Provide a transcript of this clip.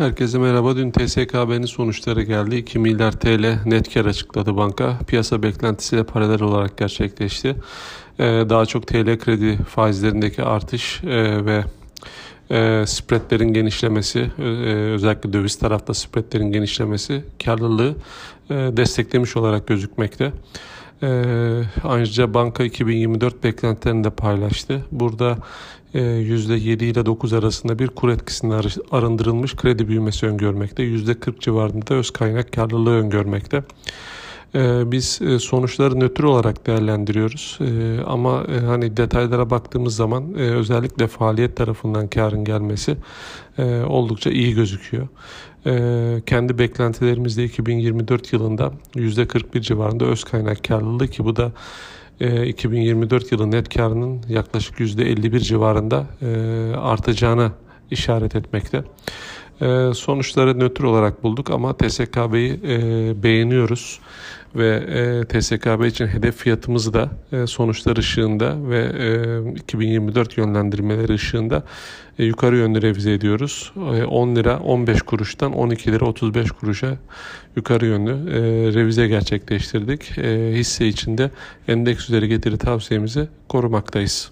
Herkese merhaba. Dün TSKB'nin sonuçları geldi. 2 milyar TL net kar açıkladı banka. Piyasa beklentisiyle paralel olarak gerçekleşti. Ee, daha çok TL kredi faizlerindeki artış e, ve e, spreadlerin genişlemesi, e, özellikle döviz tarafta spreadlerin genişlemesi karlılığı desteklemiş olarak gözükmekte. Ayrıca banka 2024 beklentilerini de paylaştı. Burada %7 ile 9 arasında bir kur etkisinden arındırılmış kredi büyümesi öngörmekte. %40 civarında öz kaynak karlılığı öngörmekte. Biz sonuçları nötr olarak değerlendiriyoruz ama hani detaylara baktığımız zaman özellikle faaliyet tarafından karın gelmesi oldukça iyi gözüküyor. Kendi beklentilerimizde 2024 yılında %41 civarında öz kaynak karlılığı ki bu da 2024 yılı net karının yaklaşık %51 civarında artacağına işaret etmekte. Sonuçları nötr olarak bulduk ama TSKB'yi beğeniyoruz ve e, TSKB için hedef fiyatımızı da e, sonuçlar ışığında ve e, 2024 yönlendirmeleri ışığında e, yukarı yönlü revize ediyoruz. E, 10 lira 15 kuruştan 12 lira 35 kuruşa yukarı yönlü e, revize gerçekleştirdik. E, hisse içinde endeks üzeri getiri tavsiyemizi korumaktayız.